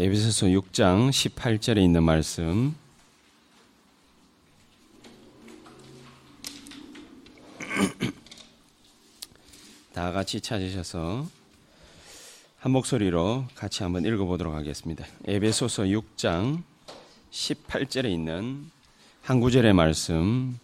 에베소서 6장 18절에 있는 말씀 다 같이 찾으셔서 한 목소리로 같이 한번 읽어보도록 하겠습니다. 에베소서 6장 18절에 있는 한 구절의 말씀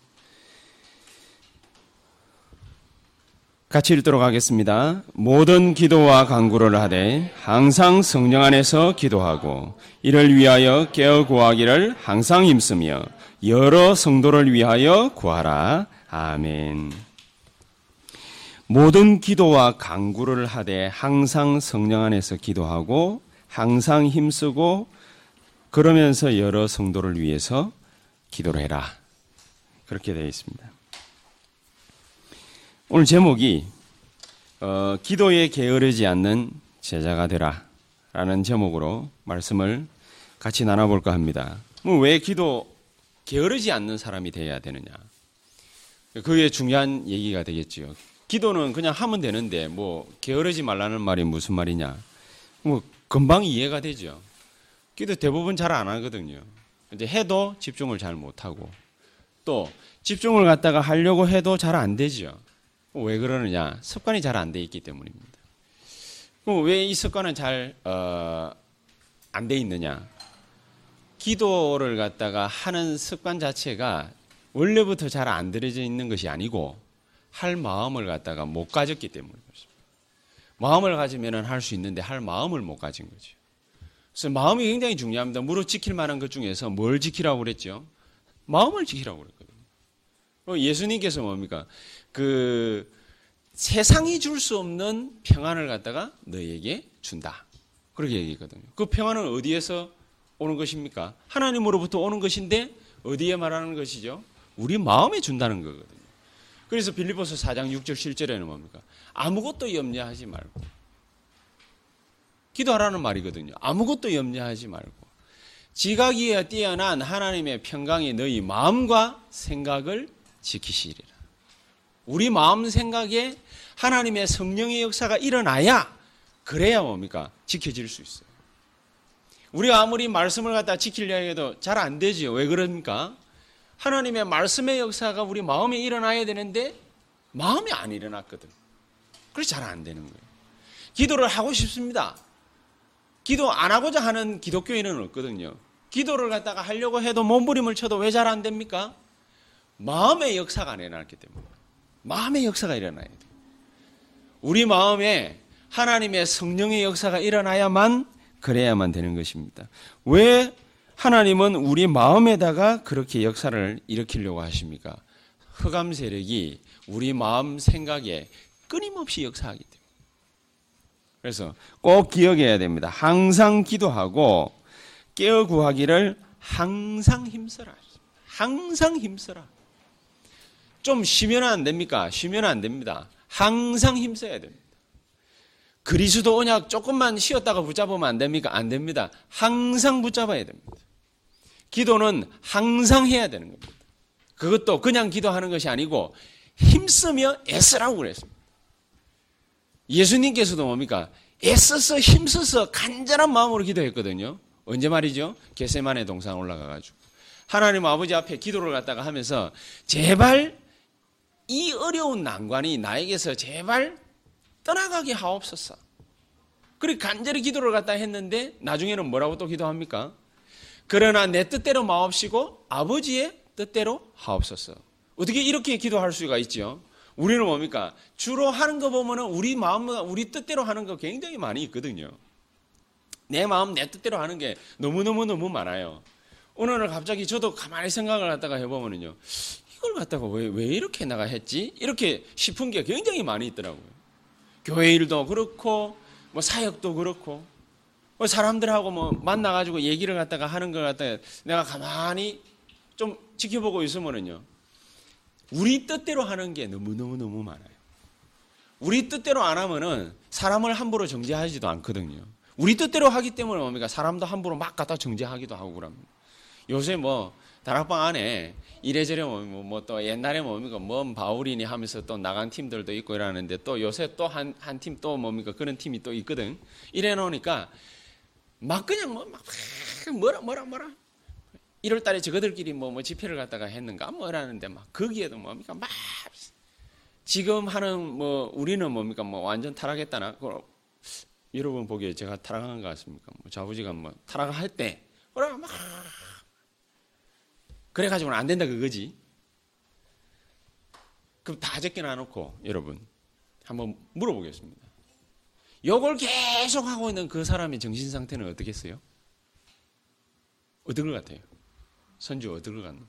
같이 읽도록 하겠습니다. 모든 기도와 간구를 하되 항상 성령 안에서 기도하고 이를 위하여 깨어 구하기를 항상 힘쓰며 여러 성도를 위하여 구하라. 아멘. 모든 기도와 간구를 하되 항상 성령 안에서 기도하고 항상 힘쓰고 그러면서 여러 성도를 위해서 기도를 해라. 그렇게 되어 있습니다. 오늘 제목이 어, 기도에 게으르지 않는 제자가 되라 라는 제목으로 말씀을 같이 나눠볼까 합니다. 뭐왜 기도 게으르지 않는 사람이 되어야 되느냐? 그게 중요한 얘기가 되겠지요. 기도는 그냥 하면 되는데 뭐 게으르지 말라는 말이 무슨 말이냐? 뭐 금방 이해가 되죠. 기도 대부분 잘 안 하거든요. 이제 해도 집중을 잘 못하고 또 집중을 갖다가 하려고 해도 잘 안 되죠. 왜 그러느냐? 습관이 잘 안 돼 있기 때문입니다. 왜이 습관은 잘, 어, 안 돼 있느냐? 기도를 갖다가 하는 습관 자체가 원래부터 잘 안 들여져 있는 것이 아니고 할 마음을 갖다가 못 가졌기 때문인 것입니다. 마음을 가지면 할 수 있는데 할 마음을 못 가진 거죠. 그래서 마음이 굉장히 중요합니다. 무릇 지킬 만한 것 중에서 뭘 지키라고 그랬죠? 마음을 지키라고 그랬거든요. 예수님께서 뭡니까? 그 세상이 줄 수 없는 평안을 갖다가 너에게 준다. 그렇게 얘기했거든요. 그 평안은 어디에서 오는 것입니까? 하나님으로부터 오는 것인데 어디에 말하는 것이죠? 우리 마음에 준다는 거거든요. 그래서 빌리보스 4장 6절 7절에는 뭡니까? 아무것도 염려하지 말고 기도하라는 말이거든요. 아무것도 염려하지 말고 지각이에 뛰어난 하나님의 평강이 너희 마음과 생각을 지키시리라. 우리 마음 생각에 하나님의 성령의 역사가 일어나야 그래야 뭡니까? 지켜질 수 있어요. 우리가 아무리 말씀을 갖다 지키려 해도 잘 안 되지요. 왜 그럽니까? 하나님의 말씀의 역사가 우리 마음에 일어나야 되는데 마음이 안 일어났거든. 그래서 잘 안 되는 거예요. 기도를 하고 싶습니다. 기도 안 하고자 하는 기독교인은 없거든요. 기도를 갖다가 하려고 해도 몸부림을 쳐도 왜 잘 안 됩니까? 마음의 역사가 안 일어났기 때문에. 마음의 역사가 일어나야 돼. 우리 마음에 하나님의 성령의 역사가 일어나야만 그래야만 되는 것입니다. 왜 하나님은 우리 마음에다가 그렇게 역사를 일으키려고 하십니까? 흑암 세력이 우리 마음 생각에 끊임없이 역사하기 때문에. 그래서 꼭 기억해야 됩니다. 항상 기도하고 깨어 구하기를 항상 힘써라. 항상 힘써라. 좀 쉬면 안 됩니까? 쉬면 안 됩니다. 항상 힘써야 됩니다. 그리스도 언약 조금만 쉬었다가 붙잡으면 안 됩니까? 안 됩니다. 항상 붙잡아야 됩니다. 기도는 항상 해야 되는 겁니다. 그것도 그냥 기도하는 것이 아니고 힘쓰며 애쓰라고 그랬습니다. 예수님께서도 뭡니까? 애써서 힘써서 간절한 마음으로 기도했거든요. 언제 말이죠? 게세만의 동상 올라가가지고. 하나님 아버지 앞에 기도를 갖다가 하면서 제발 이 어려운 난관이 나에게서 제발 떠나가게 하옵소서. 그리고 간절히 기도를 갖다 했는데 나중에는 뭐라고 또 기도합니까? 그러나 내 뜻대로 마옵시고 아버지의 뜻대로 하옵소서. 어떻게 이렇게 기도할 수가 있죠? 우리는 뭡니까? 주로 하는 거 보면은 우리 마음과 우리 뜻대로 하는 거 굉장히 많이 있거든요. 내 마음 내 뜻대로 하는 게 너무너무너무 많아요. 오늘은 갑자기 저도 가만히 생각을 갖다가 해보면은요. 이걸 갖다가 왜, 왜 이렇게 나가 했지? 이렇게 싶은 게 굉장히 많이 있더라고요. 교회 일도 그렇고, 뭐 사역도 그렇고, 뭐 사람들하고 뭐 만나가지고 얘기를 갖다가 하는 걸 갖다가 내가 가만히 좀 지켜보고 있으면은요. 우리 뜻대로 하는 게 너무너무너무 많아요. 우리 뜻대로 안 하면은 사람을 함부로 정죄하지도 않거든요. 우리 뜻대로 하기 때문에 뭡니까? 사람도 함부로 막 갖다 정죄하기도 하고 그럽니다. 요새 뭐 다락방 안에 이래저래 뭐또 뭐, 뭐 옛날에 뭡니까 뭔 바울이니 하면서 또 나간 팀들도 있고 이러는데 또 요새 또 한 한 팀 또 뭡니까 그런 팀이 또 있거든. 이래 놓으니까 막 그냥 뭐, 막, 뭐라, 뭐라, 뭐라. 1월 달에 저거들끼리 뭐, 뭐 집회를 갔다가 했는가 뭐라는데 막 거기에도 뭡니까 막 지금 하는 뭐 우리는 뭡니까 뭐 완전 타락했다나 그 여러분 보기에 제가 타락한 것 같습니까? 뭐 자부지가 뭐 타락할 때 뭐라 막 그래 가지고는 안 된다 그거지. 그럼 다 제껴놔 놓고 여러분 한번 물어보겠습니다. 요걸 계속 하고 있는 그 사람의 정신 상태는 어떻겠어요? 어떨 것 같아요? 선주 어떨 것 같나?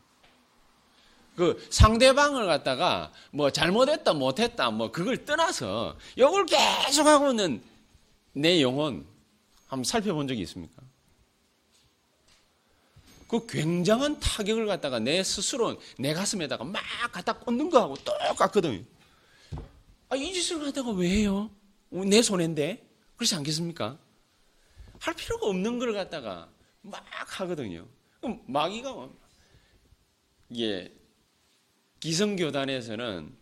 그 상대방을 갖다가 뭐 잘못했다 못했다 뭐 그걸 떠나서 요걸 계속 하고 있는 내 영혼 한번 살펴본 적이 있습니까? 그 굉장한 타격을 갖다가 내 스스로 내 가슴에다가 막 갖다 꽂는 거하고 똑같거든요. 아, 이 짓을 갖다가 왜 해요? 내 손인데? 그렇지 않겠습니까? 할 필요가 없는 걸 갖다가 막 하거든요. 그럼 마귀가 뭐, 이게 기성교단에서는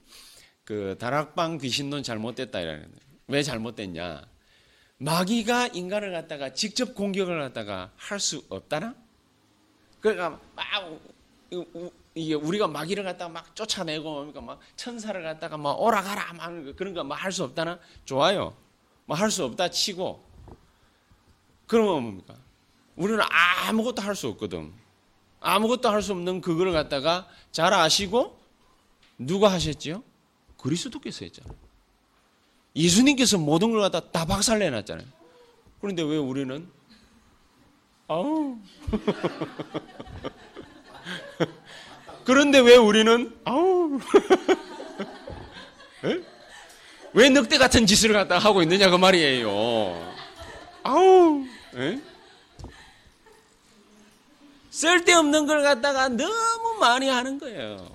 그 다락방 귀신론 잘못됐다 이러는 왜 잘못됐냐? 마귀가 인간을 갖다가 직접 공격을 갖다가 할 수 없다나? 그러니까 막 이게 우리가 마귀를 갖다가 막 쫓아내고 그러니까 막 천사를 갖다가 막 오라가라 막 그런 거 막 할 수 없다나? 좋아요. 뭐 할 수 없다 치고 그러면 뭡니까? 우리는 아무것도 할 수 없거든. 아무것도 할 수 없는 그걸 갖다가 잘 아시고 누가 하셨지요? 그리스도께서 했잖아요. 예수님께서 모든 걸 갖다 다 박살내 놨잖아요. 그런데 왜 우리는 아우 그런데 왜 우리는 아우 왜 늑대 같은 짓을 갖다 하고 있느냐 그 말이에요. 아우 에? 쓸데없는 걸 갖다가 너무 많이 하는 거예요.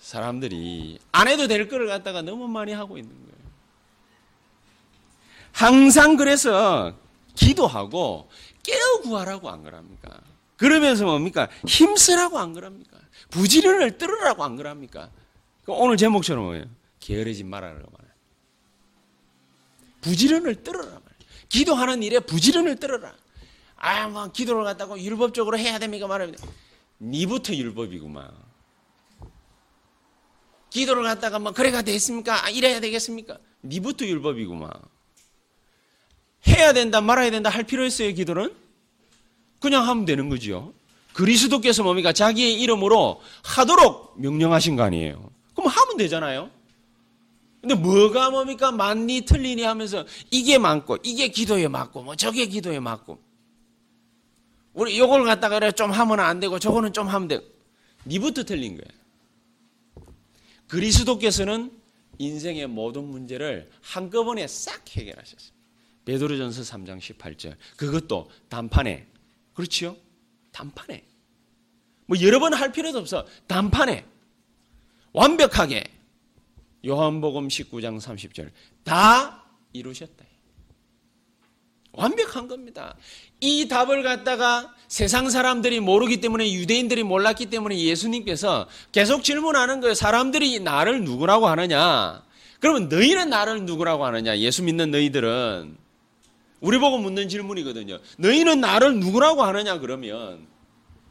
사람들이 안 해도 될 거를 갖다가 너무 많이 하고 있는 거예요. 항상 그래서 기도하고 깨어 구하라고 안 그럽니까? 그러면서 뭡니까? 힘쓰라고 안 그럽니까? 부지런을 떨으라고 안 그럽니까? 오늘 제목처럼 뭐예요? 게으르지 말아라고 말해요. 부지런을 떨어라 말이에요. 기도하는 일에 부지런을 떨어라. 아, 뭐 기도를 갖다가 율법적으로 해야 됩니까 말하면 니부터 율법이구만. 기도를 갖다가 뭐 그래가 됐습니까? 아, 이래야 되겠습니까? 니부터 율법이구만. 해야 된다 말아야 된다 할 필요 있어요 기도는? 그냥 하면 되는 거지요. 그리스도께서 뭡니까? 자기의 이름으로 하도록 명령하신 거 아니에요. 그럼 하면 되잖아요. 근데 뭐가 뭡니까? 맞니 틀리니 하면서 이게 맞고 이게 기도에 맞고 뭐 저게 기도에 맞고 우리 요걸 갖다가 그래 좀 하면 안 되고 저거는 좀 하면 되고 니부터 틀린 거예요. 그리스도께서는 인생의 모든 문제를 한꺼번에 싹 해결하셨어요. 베드로전서 3장 18절. 그것도 단판에. 그렇지요? 단판에. 뭐 여러 번 할 필요도 없어. 단판에. 완벽하게. 요한복음 19장 30절. 다 이루셨다. 완벽한 겁니다. 이 답을 갖다가 세상 사람들이 모르기 때문에 유대인들이 몰랐기 때문에 예수님께서 계속 질문하는 거예요. 사람들이 나를 누구라고 하느냐? 그러면 너희는 나를 누구라고 하느냐? 예수 믿는 너희들은 우리 보고 묻는 질문이거든요. 너희는 나를 누구라고 하느냐 그러면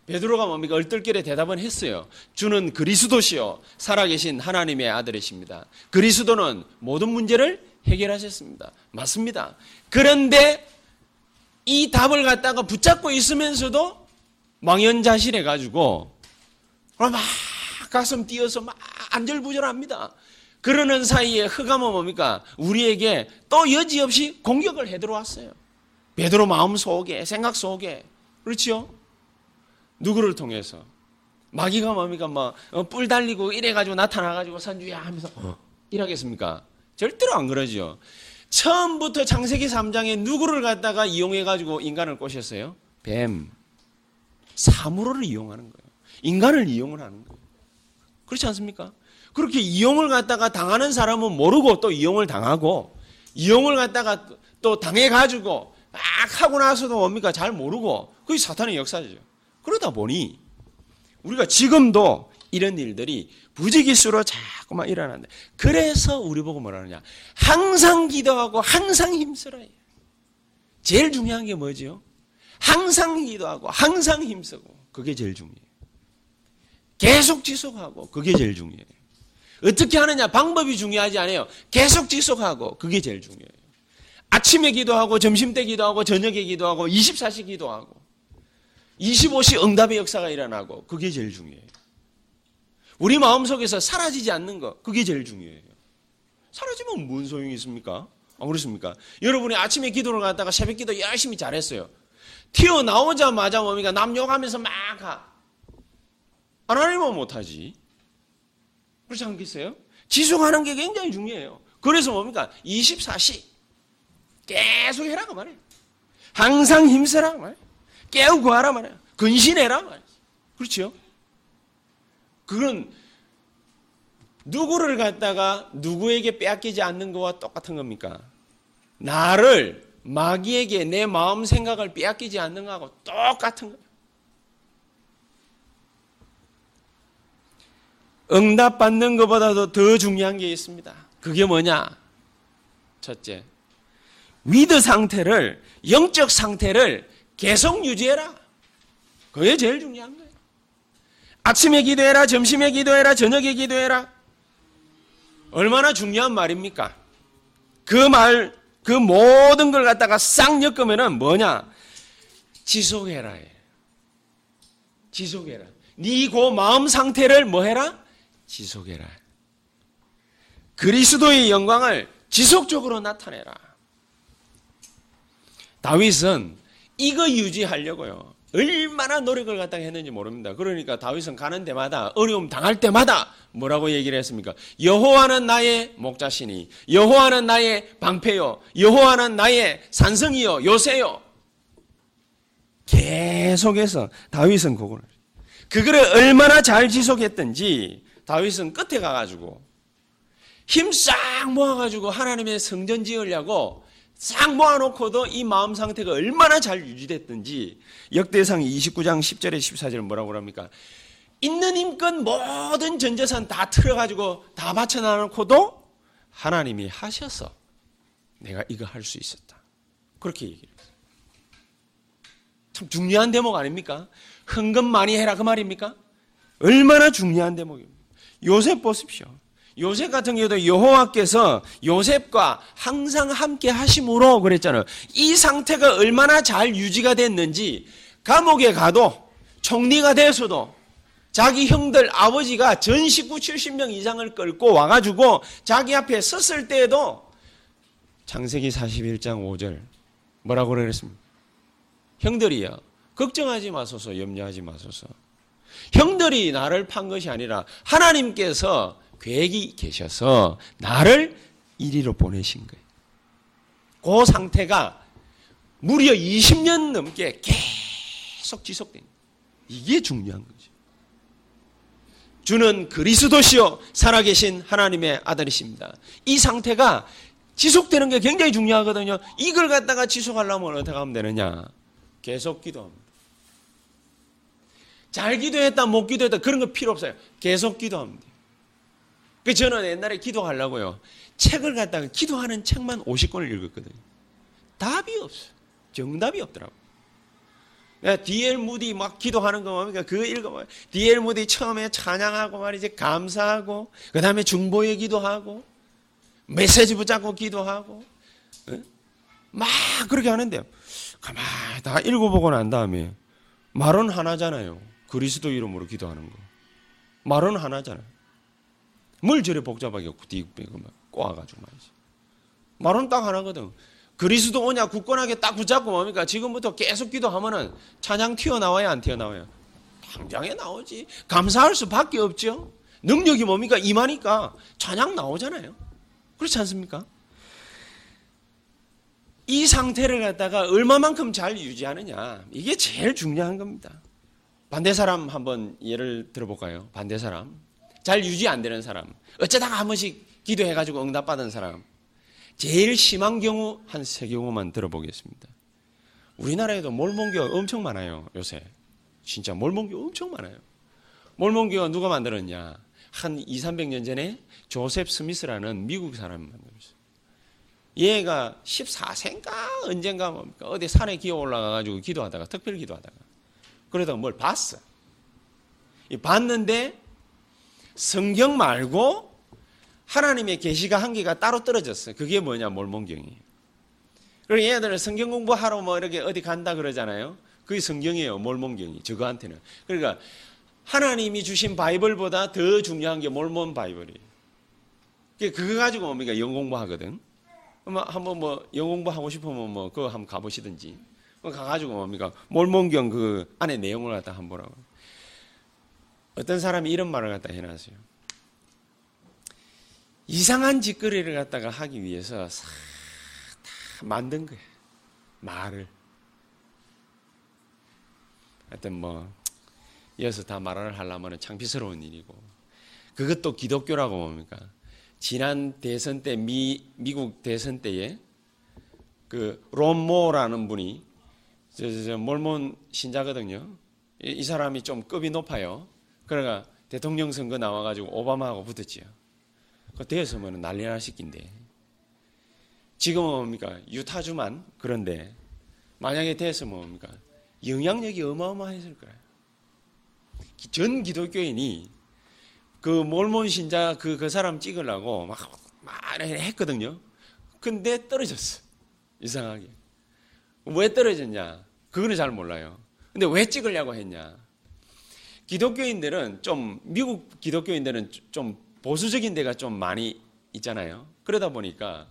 베드로가 뭡니까? 얼떨결에 대답은 했어요. 주는 그리스도시요 살아계신 하나님의 아들이십니다. 그리스도는 모든 문제를 해결하셨습니다. 맞습니다. 그런데 이 답을 갖다가 붙잡고 있으면서도 망연자실해 가지고 막 가슴 뛰어서 막 안절부절합니다. 그러는 사이에 흑암은 뭡니까? 우리에게 또 여지없이 공격을 해 들어왔어요. 베드로 마음 속에 생각 속에 그렇지요? 누구를 통해서 마귀가 뭡니까? 막뿔 뭐, 달리고 이래 가지고 나타나 가지고 선주야 하면서 어. 이러겠습니까? 절대로 안 그러죠. 처음부터 창세기 3장에 누구를 갖다가 이용해 가지고 인간을 꼬셨어요? 뱀. 사물을 이용하는 거예요. 인간을 이용을 하는 거예요. 그렇지 않습니까? 그렇게 이용을 갖다가 당하는 사람은 모르고 또 이용을 당하고 이용을 갖다가 또 당해 가지고 막 하고 나서도 뭡니까? 잘 모르고 그게 사탄의 역사죠. 그러다 보니 우리가 지금도 이런 일들이 부지기수로 자꾸만 일어난다. 그래서 우리 보고 뭐라느냐. 항상 기도하고 항상 힘쓰라. 제일 중요한 게 뭐죠? 항상 기도하고 항상 힘쓰고 그게 제일 중요해요. 계속 지속하고 그게 제일 중요해요. 어떻게 하느냐 방법이 중요하지 않아요. 계속 지속하고 그게 제일 중요해요. 아침에 기도하고 점심 때 기도하고 저녁에 기도하고 24시 기도하고 25시 응답의 역사가 일어나고 그게 제일 중요해요. 우리 마음속에서 사라지지 않는 거 그게 제일 중요해요. 사라지면 뭔 소용이 있습니까? 안 그렇습니까? 여러분이 아침에 기도를 갔다가 새벽 기도 열심히 잘했어요. 튀어나오자마자 뭡니까? 남 욕하면서 막 가. 하나님은 못하지. 그렇지 않겠어요? 지속하는 게 굉장히 중요해요. 그래서 뭡니까? 24시 계속 해라 그 말이에요. 항상 힘쓰라 그 말이에요. 깨우고 하라 말이에요. 근신해라 말이에요. 그렇죠? 그건 누구를 갖다가 누구에게 빼앗기지 않는 것과 똑같은 겁니까? 나를 마귀에게 내 마음 생각을 빼앗기지 않는 것하고 똑같은 거예요. 응답받는 것보다도 더 중요한 게 있습니다. 그게 뭐냐? 첫째, with 상태를, 영적 상태를 계속 유지해라. 그게 제일 중요한 거예요. 아침에 기도해라, 점심에 기도해라, 저녁에 기도해라. 얼마나 중요한 말입니까? 그 말, 그 모든 걸 갖다가 싹 엮으면은 뭐냐? 지속해라. 지속해라. 네 그 마음 상태를 뭐 해라? 지속해라. 그리스도의 영광을 지속적으로 나타내라. 다윗은 이거 유지하려고요. 얼마나 노력을 갖다가 했는지 모릅니다. 그러니까 다윗은 가는 데마다 어려움 당할 때마다 뭐라고 얘기를 했습니까? 여호와는 나의 목자시니 여호와는 나의 방패요 여호와는 나의 산성이요 요새요. 계속해서 다윗은 그거를 그거를 얼마나 잘 지속했던지 다윗은 끝에 가가지고 힘 싹 모아가지고 하나님의 성전 지으려고 싹 모아놓고도 이 마음 상태가 얼마나 잘 유지됐든지 역대상 29장 10절에 14절 뭐라고 합니까? 있는 힘껏 모든 전재산 다 틀어가지고 다 바쳐놔놓고도 하나님이 하셔서 내가 이거 할 수 있었다. 그렇게 얘기를 했어요. 참 중요한 대목 아닙니까? 흥금 많이 해라 그 말입니까? 얼마나 중요한 대목입니까? 요셉 보십시오. 요셉 같은 경우도 여호와께서 요셉과 항상 함께 하심으로 그랬잖아요. 이 상태가 얼마나 잘 유지가 됐는지 감옥에 가도 총리가 돼서도 자기 형들 아버지가 전 식구 70명 이상을 끌고 와가지고 자기 앞에 섰을 때에도 창세기 41장 5절 뭐라고 그랬습니까? 형들이요 걱정하지 마소서 염려하지 마소서 형들이 나를 판 것이 아니라 하나님께서 계획이 계셔서 나를 이리로 보내신 거예요. 그 상태가 무려 20년 넘게 계속 지속된. 이게 중요한 거죠. 주는 그리스도시요 살아계신 하나님의 아들이십니다. 이 상태가 지속되는 게 굉장히 중요하거든요. 이걸 갖다가 지속하려면 어떻게 하면 되느냐? 계속 기도합니다. 잘 기도했다, 못 기도했다, 그런 거 필요 없어요. 계속 기도합니다. 그 저는 옛날에 기도하려고요. 책을 갖다가 기도하는 책만 50권을 읽었거든요. 답이 없어요. 정답이 없더라고. D.L. 무디 막 기도하는 거 뭡니까? 그거 읽어봐요. D.L. 무디 처음에 찬양하고 말이지, 감사하고, 그 다음에 중보의 기도하고, 메시지 붙잡고 기도하고, 막 그렇게 하는데, 가만히 다 읽어보고 난 다음에, 말은 하나잖아요. 그리스도 이름으로 기도하는 거. 말은 하나잖아요. 뭘 저래 복잡하게 뒤집고 꼬아가지고 말이지. 말은 딱 하나거든. 그리스도 오냐 굳건하게 딱 붙잡고 뭡니까? 지금부터 계속 기도하면은 찬양 튀어나와야 안 튀어나와요? 당장에 나오지. 감사할 수밖에 없죠. 능력이 뭡니까? 임하니까 찬양 나오잖아요. 그렇지 않습니까? 이 상태를 갖다가 얼마만큼 잘 유지하느냐. 이게 제일 중요한 겁니다. 반대 사람 한번 예를 들어볼까요? 반대 사람. 잘 유지 안 되는 사람. 어쩌다가 한 번씩 기도해가지고 응답받은 사람. 제일 심한 경우 한 세 경우만 들어보겠습니다. 우리나라에도 몰몬교가 엄청 많아요, 요새. 진짜 몰몬교 엄청 많아요. 몰몬교가 누가 만들었냐? 한 2, 300년 전에 조셉 스미스라는 미국 사람이 만들었어요. 얘가 14세인가 언젠가 뭡니까? 어디 산에 기어 올라가가지고 기도하다가, 특별 기도하다가. 그러다가 뭘 봤어. 봤는데 성경 말고 하나님의 계시가 한 개가 따로 떨어졌어. 그게 뭐냐, 몰몬경이. 그리고 얘들은 성경 공부하러 뭐 이렇게 어디 간다 그러잖아요. 그게 성경이에요, 몰몬경이. 저거한테는. 그러니까 하나님이 주신 바이블보다 더 중요한 게 몰몬 바이블이에요. 그거 가지고 뭡니까? 영 공부하거든. 뭐 한번 뭐 영 공부하고 싶으면 뭐 그거 한번 가보시든지. 가가지고 뭡니까? 몰몬경 그 안에 내용을 갖다 한번 보라고. 어떤 사람이 이런 말을 갖다 해놨어요. 이상한 짓거리를 갖다가 하기 위해서 싹 다 만든 거예요. 말을. 하여튼 뭐, 이어서 다 말을 하려면 창피스러운 일이고. 그것도 기독교라고 뭡니까? 지난 대선 때, 미, 미국 대선 때에 그 롬모라는 분이 저, 저, 저 몰몬 신자거든요. 이, 이 사람이 좀 급이 높아요. 그러니까 대통령 선거 나와가지고 오바마하고 붙었지요. 그 대에서면 난리 날 시킨데. 지금은 뭡니까? 유타주만 그런데 만약에 대해서 뭡니까? 영향력이 어마어마했을 거예요. 전 기독교인이 그 몰몬 신자 그, 그 사람 찍으려고 막, 막 했거든요. 근데 떨어졌어. 이상하게. 왜 떨어졌냐? 그거는 잘 몰라요. 근데 왜 찍으려고 했냐? 기독교인들은 좀 미국 기독교인들은 좀 보수적인 데가 좀 많이 있잖아요. 그러다 보니까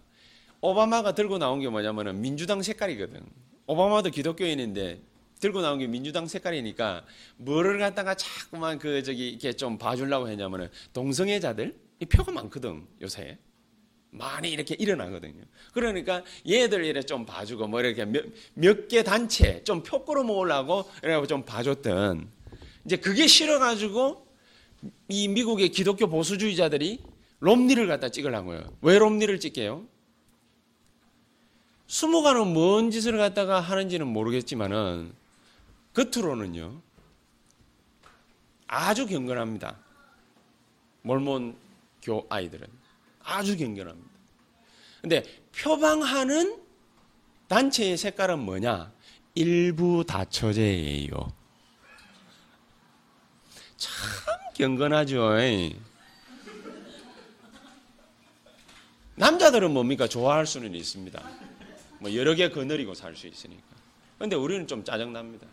오바마가 들고 나온 게 뭐냐면은 민주당 색깔이거든. 오바마도 기독교인인데 들고 나온 게 민주당 색깔이니까 뭐를 갖다가 자꾸만 그 저기 이렇게 좀 봐주려고 했냐면은 동성애자들 이 표가 많거든 요새 많이 이렇게 일어나거든요. 그러니까 얘들 이래 좀 봐주고 뭐 이렇게 몇 개 단체 좀표 끌어모으려고 이래고 좀 봐줬던 이제 그게 싫어가지고 이 미국의 기독교 보수주의자들이 롬니를 갖다 찍으려고요. 왜 롬니를 찍게요? 수모가는 뭔 짓을 갖다가 하는지는 모르겠지만은 겉으로는요 아주 경건합니다. 몰몬 교 아이들은 아주 경건합니다. 근데 표방하는 단체의 색깔은 뭐냐? 일부 다처제예요. 참 경건하죠. 남자들은 뭡니까? 좋아할 수는 있습니다. 뭐 여러 개 거느리고 살 수 있으니까. 근데 우리는 좀 짜증납니다.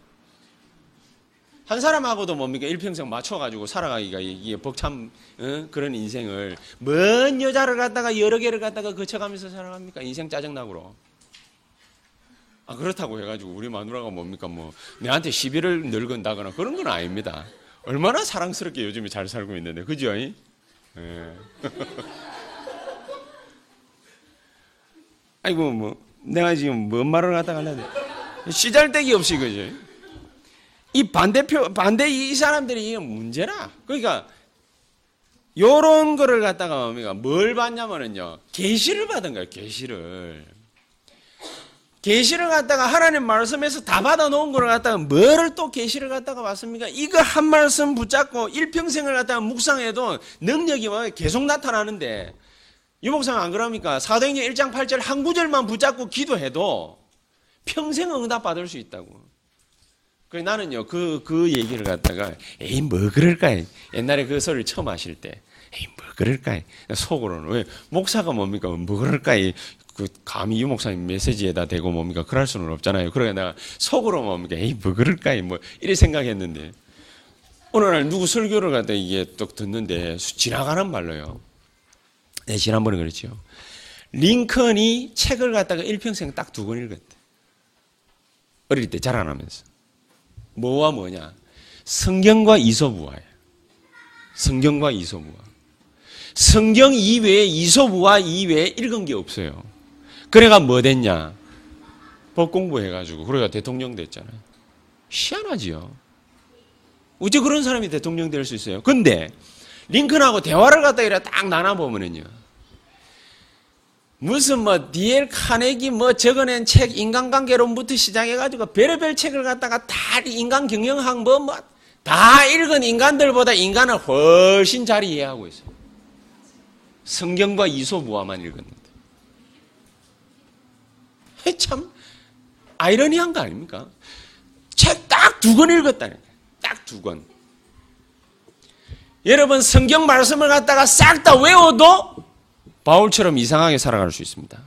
한 사람하고도 뭡니까? 일평생 맞춰가지고 살아가기가 이게 벅참 어? 그런 인생을 먼 여자를 갖다가 여러 개를 갖다가 거쳐가면서 살아갑니까? 인생 짜증나고로. 아 그렇다고 해가지고 우리 마누라가 뭡니까? 뭐 내한테 시비를 늙은다거나 그런 건 아닙니다. 얼마나 사랑스럽게 요즘에 잘 살고 있는데, 그죠? 예. 아이고, 뭐, 내가 지금 뭔 말을 갖다 가려야 돼? 시잘데기 없이, 그죠? 이 반대표, 반대 이 사람들이 문제라. 그러니까, 요런 거를 갖다가 뭘 받냐면은요, 계시를 받은 거예요, 계시를. 계시를 갖다가 하나님 말씀에서 다 받아 놓은 걸 갖다가 뭐를 또 계시를 갖다가 받습니까? 이거 한 말씀 붙잡고 일평생을 갖다가 묵상해도 능력이 뭐 계속 나타나는데 유목상 안 그럽니까? 사도행전 1장 8절 한 구절만 붙잡고 기도해도 평생 응답 받을 수 있다고. 그래 나는요 그그 그 얘기를 갖다가 에이 뭐 그럴까? 옛날에 그 소리를 처음 하실 때 에이 뭐 그럴까? 속으로는 왜 목사가 뭡니까? 뭐 그럴까? 그 감히 유 목사님 메시지에다 대고 뭡니까 그럴 수는 없잖아요. 그러니까 내가 속으로 뭡니까 에이 뭐 그럴까 뭐 이래 생각했는데 어느 날 누구 설교를 갖다 이게 또 듣는데 지나가는 말로요. 네, 지난번에 그랬죠. 링컨이 책을 갖다가 일평생 딱 두 권 읽었대. 어릴 때 자라나면서. 뭐와 뭐냐? 성경과 이소부와예요. 성경과 이소부와. 성경 이외에 이소부와 이외에 읽은 게 없어요. 그래가 뭐 됐냐? 법 공부해가지고 그래가 대통령 됐잖아요. 희한하지요. 어째 그런 사람이 대통령 될 수 있어요? 근데 링컨하고 대화를 갖다 이래 딱 나눠보면은요. 무슨 뭐 디엘 카네기 뭐 적어낸 책 인간관계론부터 시작해가지고 별의별 책을 갖다가 다 인간 경영학 뭐 뭐 다 읽은 인간들보다 인간을 훨씬 잘 이해하고 있어요. 성경과 이소부화만 읽었는데. 참 아이러니한 거 아닙니까? 책 딱 두 권 읽었다니까. 딱 두 권. 여러분 성경 말씀을 갖다가 싹 다 외워도 바울처럼 이상하게 살아갈 수 있습니다.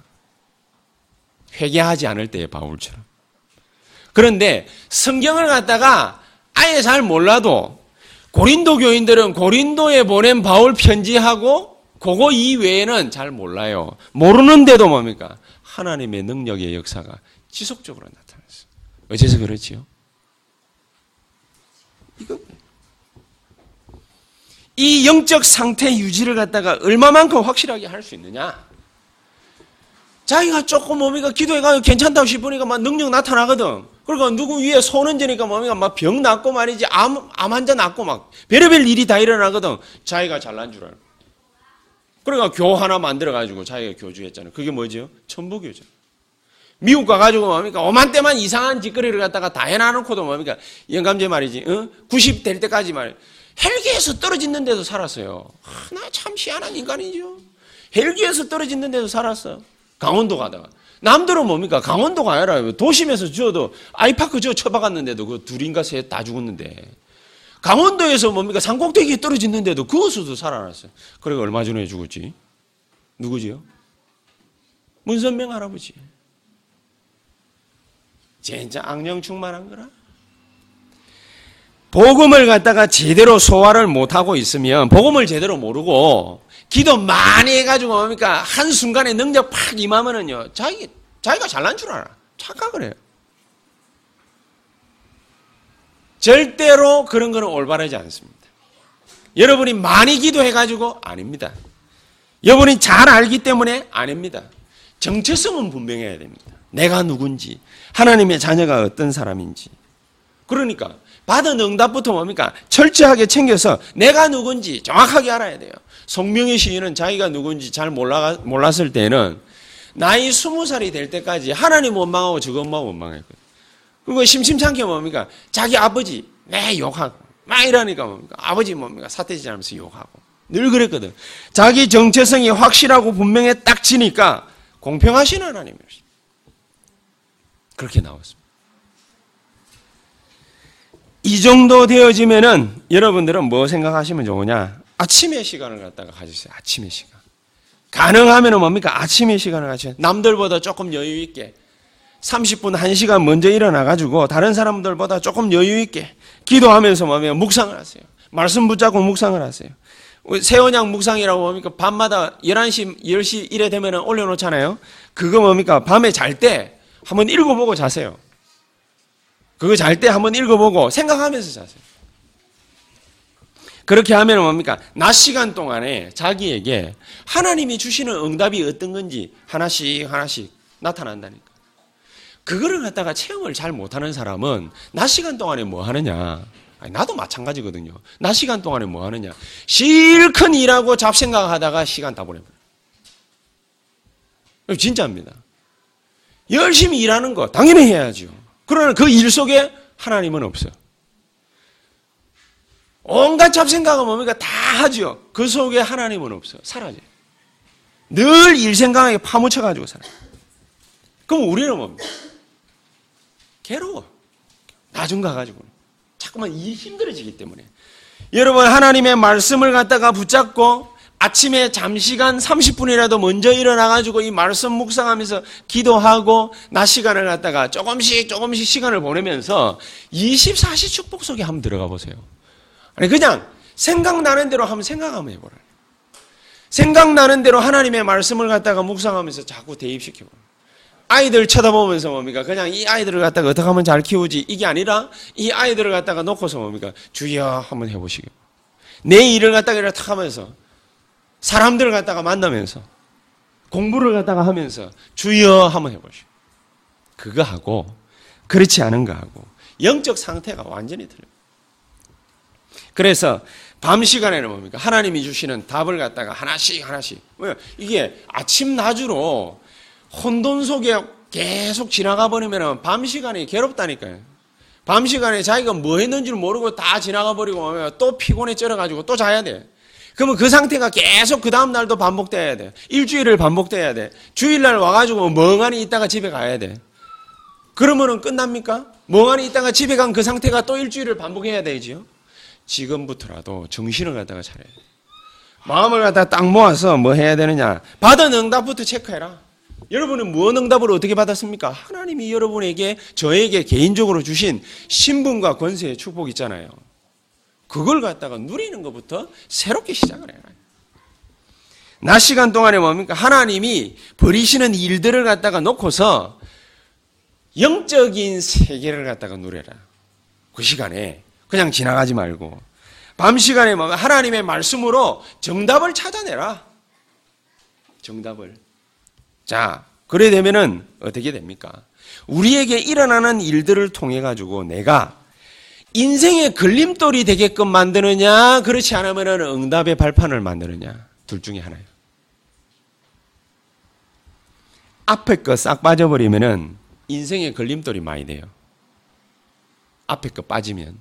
회개하지 않을 때의 바울처럼. 그런데 성경을 갖다가 아예 잘 몰라도 고린도 교인들은 고린도에 보낸 바울 편지하고 그거 이외에는 잘 몰라요. 모르는데도 뭡니까? 하나님의 능력의 역사가 지속적으로 나타났어요. 어째서 그렇지요? 이거 이 영적 상태 유지를 갖다가 얼마만큼 확실하게 할 수 있느냐? 자기가 조금 몸이가 기도해가 괜찮다고 싶으니까 막 능력 나타나거든. 그러니까 누구 위에 손 얹으니까 몸이가 막 병 낫고 말이지 암, 암 환자 낫고 막 별의별 일이 다 일어나거든. 자기가 잘난 줄 알고. 그러니까 교 하나 만들어가지고 자기가 교주했잖아요. 그게 뭐지요? 천부교죠. 미국 가가지고 뭡니까? 오만 때만 이상한 짓거리를 갖다가 다 해놔놓고도 뭡니까? 영감제 말이지. 어? 90 될 때까지 말. 헬기에서 떨어지는 데도 살았어요. 나참 희한한 인간이죠. 헬기에서 떨어지는 데도 살았어. 강원도 가다가. 남들은 뭡니까? 강원도가 아니라 도심에서 지어도 아이파크 저 쳐박았는데도 그 둘인가 셋 다 죽었는데. 강원도에서 뭡니까? 산꼭대기에 떨어지는데도 그것으로도 살아났어요. 그래 얼마 전에 죽었지? 누구지요? 문선명 할아버지. 진짜 악령 충만한 거라. 복음을 갖다가 제대로 소화를 못하고 있으면 복음을 제대로 모르고 기도 많이 해가지고 뭡니까? 한 순간에 능력 팍 임하면은요 자기 자기가 잘난 줄 알아. 착각을 해요. 절대로 그런 거는 올바르지 않습니다. 여러분이 많이 기도해가지고 아닙니다. 여러분이 잘 알기 때문에 아닙니다. 정체성은 분명해야 됩니다. 내가 누군지 하나님의 자녀가 어떤 사람인지. 그러니까 받은 응답부터 뭡니까? 철저하게 챙겨서 내가 누군지 정확하게 알아야 돼요. 송명희 시인은 자기가 누군지 잘 몰라, 몰랐을 때는 나이 스무 살이 될 때까지 하나님 원망하고 저것만 원망했거든. 그리고 심심찮게 뭡니까? 자기 아버지, 내 욕하고. 막 이러니까 뭡니까? 아버지 뭡니까? 사태지 않으면서 욕하고. 늘 그랬거든. 자기 정체성이 확실하고 분명해 딱 지니까 공평하신 하나님이었습니다. 그렇게 나왔습니다. 이 정도 되어지면은 여러분들은 뭐 생각하시면 좋으냐? 아침의 시간을 갖다가 가지세요. 아침의 시간. 가능하면은 뭡니까? 아침의 시간을 가지세요. 남들보다 조금 여유 있게 30분 1시간 먼저 일어나 가지고 다른 사람들보다 조금 여유 있게 기도하면서 뭡니까? 묵상을 하세요. 말씀 붙잡고 묵상을 하세요. 세원양 묵상이라고 뭡니까? 밤마다 11시, 10시 이래 되면 올려놓잖아요. 그거 뭡니까? 밤에 잘 때 한번 읽어보고 자세요. 그거 잘 때 한번 읽어보고 생각하면서 자세요. 그렇게 하면 뭡니까? 낮 시간 동안에 자기에게 하나님이 주시는 응답이 어떤 건지 하나씩 하나씩 나타난다니까. 그거를 갖다가 체험을 잘 못하는 사람은 낮 시간 동안에 뭐 하느냐? 아니, 나도 마찬가지거든요. 낮 시간 동안에 뭐 하느냐? 실컷 일하고 잡생각하다가 시간 다 보내버려요. 진짜입니다. 열심히 일하는 거 당연히 해야죠. 그러나 그 일 속에 하나님은 없어요. 온갖 잡생각은 뭡니까? 다 하죠. 그 속에 하나님은 없어요. 사라져요. 늘 일 생각하게 파묻혀가지고 살아요. 그럼 우리는 뭡니까? 괴로워. 나중 가가지고. 자꾸만 일이 힘들어지기 때문에. 여러분, 하나님의 말씀을 갖다가 붙잡고 아침에 잠시간 30분이라도 먼저 일어나가지고 이 말씀 묵상하면서 기도하고 낮 시간을 갖다가 조금씩 조금씩 시간을 보내면서 24시 축복 속에 한번 들어가 보세요. 아니, 그냥 생각나는 대로 한번 생각하면 해보라. 생각나는 대로 하나님의 말씀을 갖다가 묵상하면서 자꾸 대입시켜보라. 아이들 쳐다보면서 뭡니까? 그냥 이 아이들을 갖다가 어떻게 하면 잘 키우지? 이게 아니라 이 아이들을 갖다가 놓고서 뭡니까? 주여 한번 해보시게. 내 일을 갖다가 이렇게 하면서 사람들을 갖다가 만나면서 공부를 갖다가 하면서 주여 한번 해보시오. 그거 하고 그렇지 않은 거 하고 영적 상태가 완전히 틀려요. 그래서 밤 시간에는 뭡니까? 하나님이 주시는 답을 갖다가 하나씩 하나씩. 왜? 이게 아침 낮으로 혼돈 속에 계속 지나가 버리면 밤 시간이 괴롭다니까요. 밤 시간에 자기가 뭐 했는지를 모르고 다 지나가 버리고 또 피곤해 쩔어가지고 또 자야 돼. 그러면 그 상태가 계속 그 다음 날도 반복돼야 돼. 일주일을 반복돼야 돼. 주일날 와가지고 멍하니 있다가 집에 가야 돼. 그러면은 끝납니까? 멍하니 있다가 집에 간 그 상태가 또 일주일을 반복해야 되지요. 지금부터라도 정신을 갖다가 차려야 돼. 마음을 갖다가 딱 모아서 뭐 해야 되느냐. 받은 응답부터 체크해라. 여러분은 무엇 응답을 어떻게 받았습니까? 하나님이 여러분에게 저에게 개인적으로 주신 신분과 권세의 축복 있잖아요. 그걸 갖다가 누리는 것부터 새롭게 시작을 해라. 낮 시간 동안에 뭡니까? 하나님이 버리시는 일들을 갖다가 놓고서 영적인 세계를 갖다가 누려라. 그 시간에 그냥 지나가지 말고 밤 시간에 뭐 하나님의 말씀으로 정답을 찾아내라. 정답을. 자, 그래 되면은 어떻게 됩니까? 우리에게 일어나는 일들을 통해 가지고 내가 인생의 걸림돌이 되게끔 만드느냐, 그렇지 않으면 응답의 발판을 만드느냐, 둘 중에 하나예요. 앞에 거 싹 빠져버리면은 인생의 걸림돌이 많이 돼요. 앞에 거 빠지면.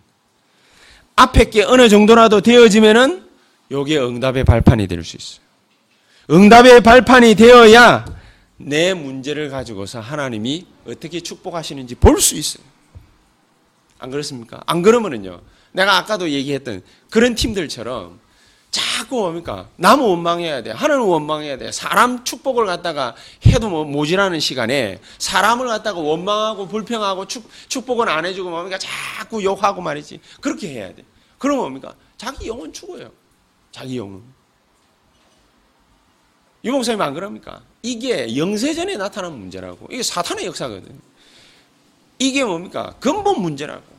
앞에 게 어느 정도라도 되어지면은 요게 응답의 발판이 될 수 있어요. 응답의 발판이 되어야 내 문제를 가지고서 하나님이 어떻게 축복하시는지 볼 수 있어요. 안 그렇습니까? 안 그러면은요. 내가 아까도 얘기했던 그런 팀들처럼 자꾸 뭡니까? 나무 원망해야 돼. 하나님 원망해야 돼. 사람 축복을 갖다가 해도 뭐 모자라는 시간에 사람을 갖다가 원망하고 불평하고 축, 축복은 안 해주고 뭡니까? 자꾸 욕하고 말이지. 그렇게 해야 돼. 그럼 뭡니까? 자기 영혼 죽어요. 자기 영혼. 유 목사님 안 그럽니까? 이게 영세전에 나타난 문제라고. 이게 사탄의 역사거든. 이게 뭡니까? 근본 문제라고.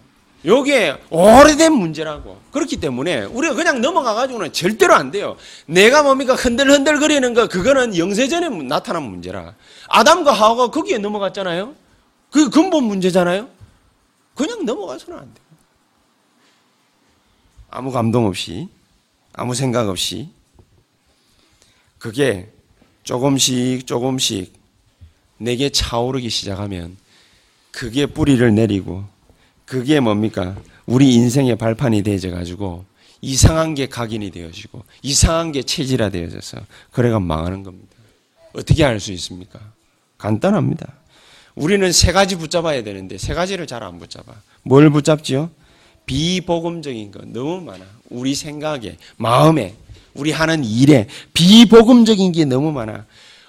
요게 오래된 문제라고. 그렇기 때문에 우리가 그냥 넘어가 가지고는 절대로 안 돼요. 내가 뭡니까? 흔들흔들 거리는 거, 그거는 영세전에 나타난 문제라. 아담과 하와가 거기에 넘어갔잖아요? 그게 근본 문제잖아요? 그냥 넘어가서는 안 돼요. 아무 감동 없이, 아무 생각 없이. 그게 조금씩 조금씩 내게 차오르기 시작하면 그게 뿌리를 내리고 그게 뭡니까? 우리 인생의 발판이 되어져 가지고 이상한 게 각인이 되어지고 이상한 게 체질화 되어져서 그래가 망하는 겁니다. 어떻게 알 수 있습니까? 간단합니다. 우리는 세 가지 붙잡아야 되는데 세 가지를 잘 안 붙잡아. 뭘 붙잡지요? 비복음적인 거 너무 많아. 우리 생각에, 마음에, 우리 하는 일에 비복음적인 게 너무 많아.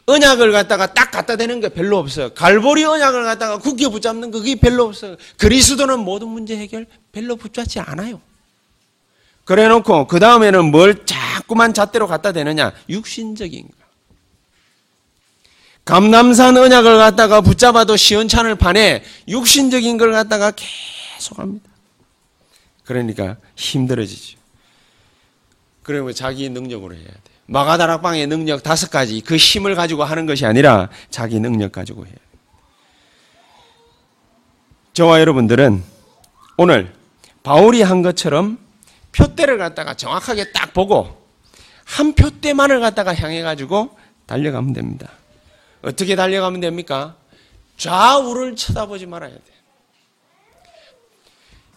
언약을 갖다가 딱 갖다 대는 게 별로 없어요. 갈보리 언약을 갖다가 굳게 붙잡는 거 그게 별로 없어요. 그리스도는 모든 문제 해결 별로 붙잡지 않아요. 그래 놓고 그 다음에는 뭘 자꾸만 잣대로 갖다 대느냐? 육신적인 거. 감남산 언약을 갖다가 붙잡아도 시원찮을 판에 육신적인 걸 갖다가 계속 합니다. 그러니까 힘들어지죠. 그러면 자기 능력으로 해야 돼. 마가다락방의 능력 다섯 가지 그 힘을 가지고 하는 것이 아니라 자기 능력 가지고 해요. 저와 여러분들은 오늘 바울이 한 것처럼 표대를 갖다가 정확하게 딱 보고 한 표대만을 갖다가 향해 가지고 달려가면 됩니다. 어떻게 달려가면 됩니까? 좌우를 쳐다보지 말아야 돼.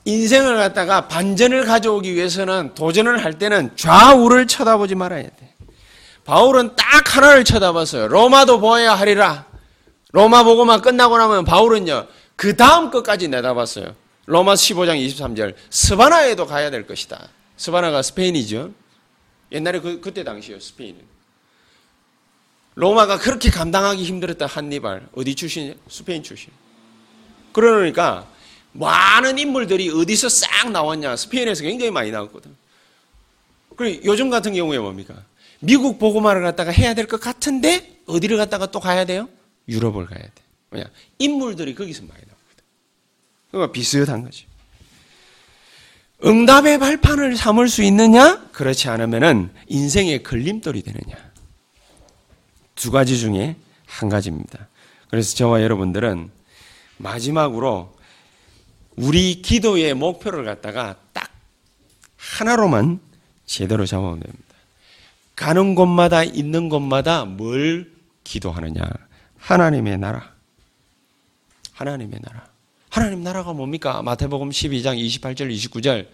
인생을 갖다가 반전을 가져오기 위해서는 도전을 할 때는 좌우를 쳐다보지 말아야 돼. 바울은 딱 하나를 쳐다봤어요. 로마도 보아야 하리라. 로마 보고만 끝나고 나면 바울은요, 그 다음 것까지 내다봤어요. 로마 15장 23절. 스바나에도 가야 될 것이다. 스바나가 스페인이죠. 옛날에 그, 그때 당시요, 스페인은. 로마가 그렇게 감당하기 힘들었다, 한니발. 어디 출신이에요? 스페인 출신. 그러니까, 많은 인물들이 어디서 싹 나왔냐. 스페인에서 굉장히 많이 나왔거든. 그리고 요즘 같은 경우에 뭡니까? 미국 보고마를 갖다가 해야 될 것 같은데 어디를 갖다가 또 가야 돼요? 유럽을 가야 돼. 뭐냐? 인물들이 거기서 많이 나오거든. 그러니까 비슷한 거지. 응답의 발판을 삼을 수 있느냐? 그렇지 않으면은 인생의 걸림돌이 되느냐? 두 가지 중에 한 가지입니다. 그래서 저와 여러분들은 마지막으로 우리 기도의 목표를 갖다가 딱 하나로만 제대로 잡아오면 됩니다. 가는 곳마다 있는 곳마다 뭘 기도하느냐? 하나님의 나라. 하나님의 나라. 하나님 나라가 뭡니까? 마태복음 12장 28절 29절.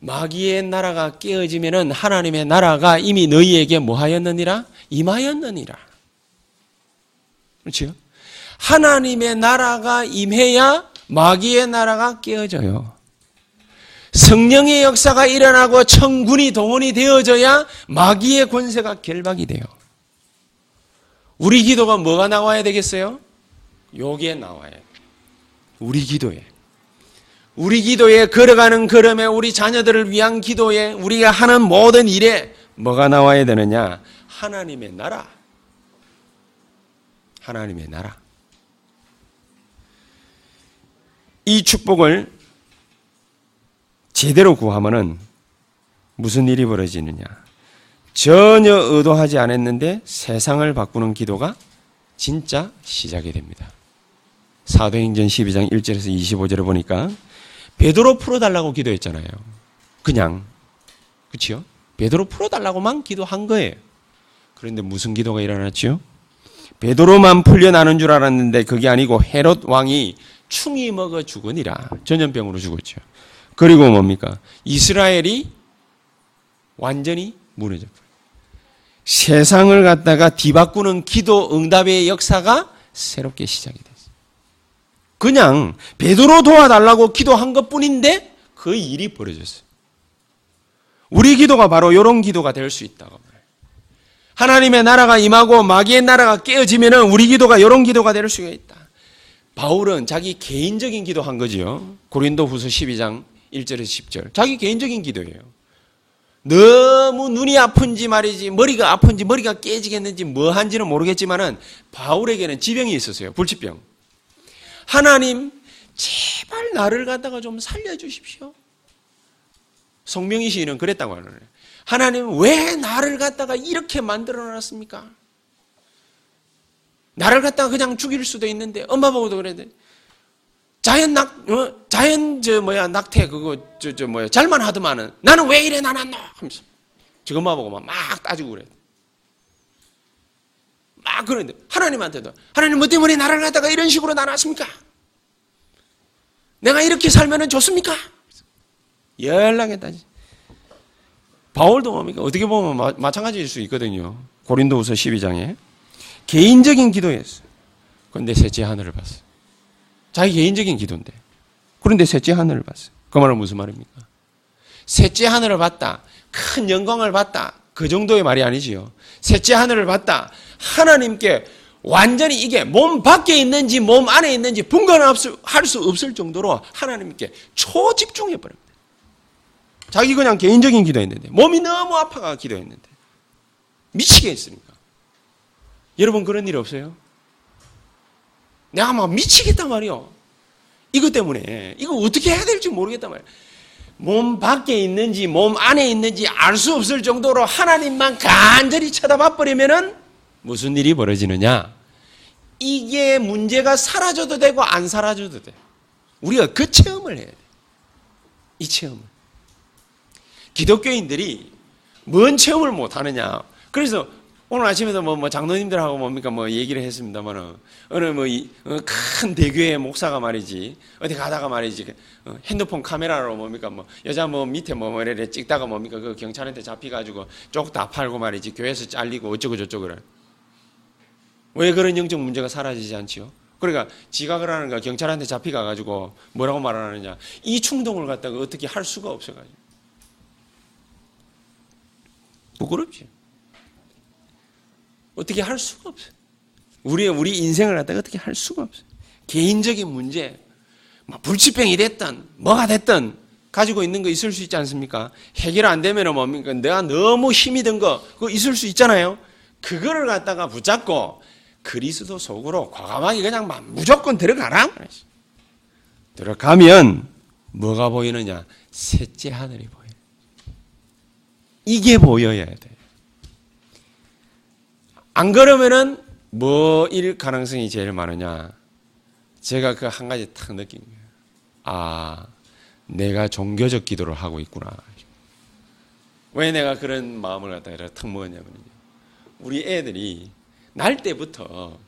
마귀의 나라가 깨어지면은 하나님의 나라가 이미 너희에게 뭐 하였느니라? 임하였느니라. 그렇죠? 하나님의 나라가 임해야 마귀의 나라가 깨어져요. 성령의 역사가 일어나고 천군이 동원이 되어져야 마귀의 권세가 결박이 돼요. 우리 기도가 뭐가 나와야 되겠어요? 요게 나와야 돼요. 우리 기도에. 우리 기도에 걸어가는 걸음에 우리 자녀들을 위한 기도에 우리가 하는 모든 일에 뭐가 나와야 되느냐? 하나님의 나라. 하나님의 나라. 이 축복을 제대로 구하면은 무슨 일이 벌어지느냐? 전혀 의도하지 않았는데 세상을 바꾸는 기도가 진짜 시작이 됩니다. 사도행전 12장 1절에서 25절을 보니까 베드로 풀어달라고 기도했잖아요. 그냥 그렇죠? 베드로 풀어달라고만 기도한 거예요. 그런데 무슨 기도가 일어났죠? 베드로만 풀려나는 줄 알았는데 그게 아니고 헤롯 왕이 충이 먹어 죽으니라 전염병으로 죽었죠. 그리고 뭡니까? 이스라엘이 완전히 무너져 버려요. 세상을 갖다가 뒤바꾸는 기도 응답의 역사가 새롭게 시작이 됐어요. 그냥 베드로 도와달라고 기도한 것뿐인데 그 일이 벌어졌어요. 우리 기도가 바로 이런 기도가 될 수 있다고. 하나님의 나라가 임하고 마귀의 나라가 깨어지면은 우리 기도가 이런 기도가 될 수가 있다. 바울은 자기 개인적인 기도한 거지요. 고린도 후서 12장 1절에서 10절. 자기 개인적인 기도예요. 너무 눈이 아픈지 말이지, 머리가 아픈지, 머리가 깨지겠는지, 뭐 한지는 모르겠지만은, 바울에게는 지병이 있었어요. 불치병. 하나님, 제발 나를 갖다가 좀 살려주십시오. 성명희 시인은 그랬다고 하는 거예요. 하나님, 왜 나를 갖다가 이렇게 만들어 놨습니까? 나를 갖다가 그냥 죽일 수도 있는데, 엄마 보고도 그랬는데, 자연 낙, 어? 자연, 저, 뭐야, 낙태, 그거, 저, 저, 뭐야, 잘만 하더만은, 나는 왜 이래 나놨노? 하면서. 저 엄마 보고 막, 막 따지고 그래. 막 그러는데, 하나님한테도, 하나님 뭐 때문에 나를 갖다가 이런 식으로 나눴습니까? 내가 이렇게 살면은 좋습니까? 연락에 따지. 바울도 뭡니까? 어떻게 보면 마, 마찬가지일 수 있거든요. 고린도후서 12장에. 개인적인 기도였어요. 그런데 셋째 하늘을 봤어요. 자기 개인적인 기도인데. 그런데 셋째 하늘을 봤어요. 그 말은 무슨 말입니까? 셋째 하늘을 봤다. 큰 영광을 봤다. 그 정도의 말이 아니지요. 셋째 하늘을 봤다. 하나님께 완전히 이게 몸 밖에 있는지 몸 안에 있는지 분간할 수 없을 정도로 하나님께 초집중해 버립니다. 자기 그냥 개인적인 기도했는데 몸이 너무 아파가 기도했는데 미치게 했으니까. 여러분 그런 일 없어요? 내가 막 미치겠단 말이요. 이것 때문에 이거 어떻게 해야 될지 모르겠단 말이야. 몸 밖에 있는지 몸 안에 있는지 알 수 없을 정도로 하나님만 간절히 쳐다봐 버리면은 무슨 일이 벌어지느냐? 이게 문제가 사라져도 되고 안 사라져도 돼. 우리가 그 체험을 해야 돼. 이 체험을. 기독교인들이 뭔 체험을 못 하느냐? 그래서 오늘 아침에도 뭐, 뭐 장로님들하고 뭡니까? 뭐 얘기를 했습니다만은 어느 뭐큰 어, 대교회 목사가 말이지 어디 가다가 말이지 어, 핸드폰 카메라로 뭡니까? 뭐 여자 뭐 밑에 뭐 뭐래 찍다가 뭡니까? 그 경찰한테 잡혀가지고 쪽 다 팔고 말이지 교회에서 잘리고 어쩌고 저쩌고 그래. 왜 그런 영적 문제가 사라지지 않지요? 그러니까 지각을 하는 거 경찰한테 잡혀가가지고 뭐라고 말하느냐. 이 충동을 갖다가 어떻게 할 수가 없어가지고. 부끄럽지. 어떻게 할 수가 없어요. 우리 우리 인생을 갖다가 어떻게 할 수가 없어요. 개인적인 문제, 뭐 불치병이 됐든 뭐가 됐든 가지고 있는 거 있을 수 있지 않습니까? 해결 안 되면 뭡니까? 내가 너무 힘이 든 거 그거 있을 수 있잖아요. 그거를 갖다가 붙잡고 그리스도 속으로 과감하게 그냥 막 무조건 들어가라. 들어가면 뭐가 보이느냐? 셋째 하늘이 보여. 이게 보여야 돼. 안 그러면은 뭐일 가능성이 제일 많으냐? 제가 그 한 가지 탁 느낀 거예요. 아, 내가 종교적 기도를 하고 있구나. 왜 내가 그런 마음을 갖다가 탁 먹었냐면요. 우리 애들이 날 때부터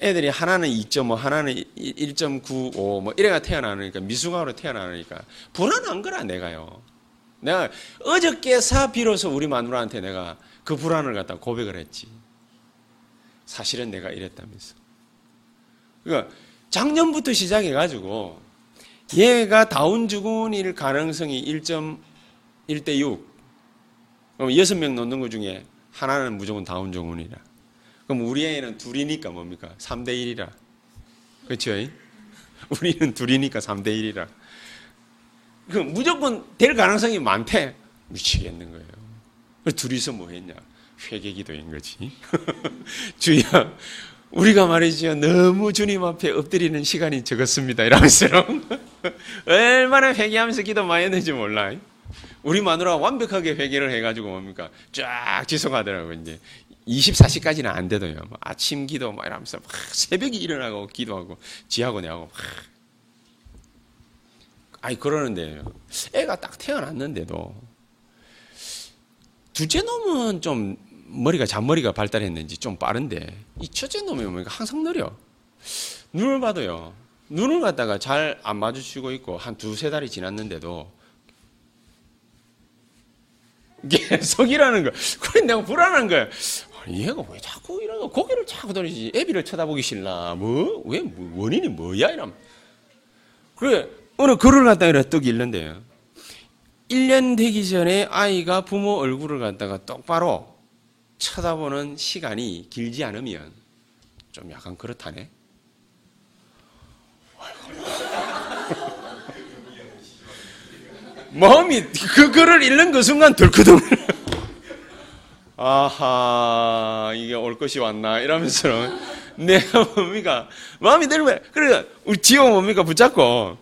애들이 하나는 2.5, 하나는 1.95, 뭐 이래가 태어나니까 미숙아로 태어나니까 불안한 거라 내가요. 내가 어저께 사 비로소 우리 마누라한테 내가 그 불안을 갖다 고백을 했지. 사실은 내가 이랬다면서. 그러니까 작년부터 시작해가지고 얘가 다운주군일 가능성이 1.1대 6. 그럼 6명 놓는 것 중에 하나는 무조건 다운주군이라. 그럼 우리 애는 둘이니까 뭡니까? 3대 1이라. 그렇죠? 우리는 둘이니까 3대 1이라. 그 무조건 될 가능성이 많대. 미치겠는 거예요. 둘이서 뭐 했냐? 회개 기도인 거지. 주여, 우리가 말이죠. 너무 주님 앞에 엎드리는 시간이 적었습니다. 이러면서 얼마나 회개하면서 기도 많이 했는지 몰라. 우리 마누라 완벽하게 회개를 해가지고 뭡니까? 쫙 지속하더라고, 이제. 24시까지는 안 돼도요. 뭐 아침 기도 막 이러면서 막 새벽에 일어나고 기도하고 지하고 내하고 막 아니 그러는데 애가 딱 태어났는데도 둘째 놈은 좀 머리가 잔머리가 발달했는지 좀 빠른데 이 첫째 놈이 뭡니까 항상 느려. 눈을 봐도요. 눈을 갖다가 잘 안 마주치고 있고 한 두세 달이 지났는데도 계속이라는 거. 그래 내가 불안한 거야. 얘가 왜 자꾸 이런 거 고개를 자꾸 돌리지. 애비를 쳐다보기 싫나? 뭐왜 뭐, 원인이 뭐야 이러면 그래 어느 글을 갖다가 이래 떡 읽는데요. 1년 되기 전에 아이가 부모 얼굴을 갖다가 똑바로 쳐다보는 시간이 길지 않으면 좀 약간 그렇다네. 마음이 그 글을 읽는 그 순간 덜크덩. 아하 이게 올 것이 왔나 이러면서 내가 뭡니까 마음이 들면 그래 우리 지호 뭡니까 붙잡고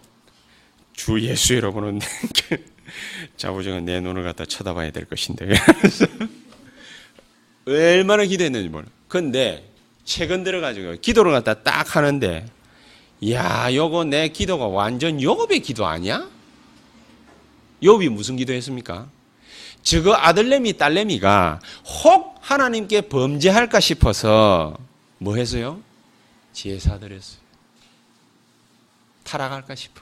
주 예수 여러분은 자부정은 내 눈을 갖다 쳐다봐야 될 것인데. 얼마나 기도했는지 몰라. 근데 최근 들어가지고 기도를 갖다 딱 하는데, 야, 요거 내 기도가 완전 요업의 기도 아니야? 요업이 무슨 기도했습니까? 저거 아들내미 딸내미가 혹 하나님께 범죄할까 싶어서 뭐 했어요? 제사 드렸어요. 타락할까 싶어.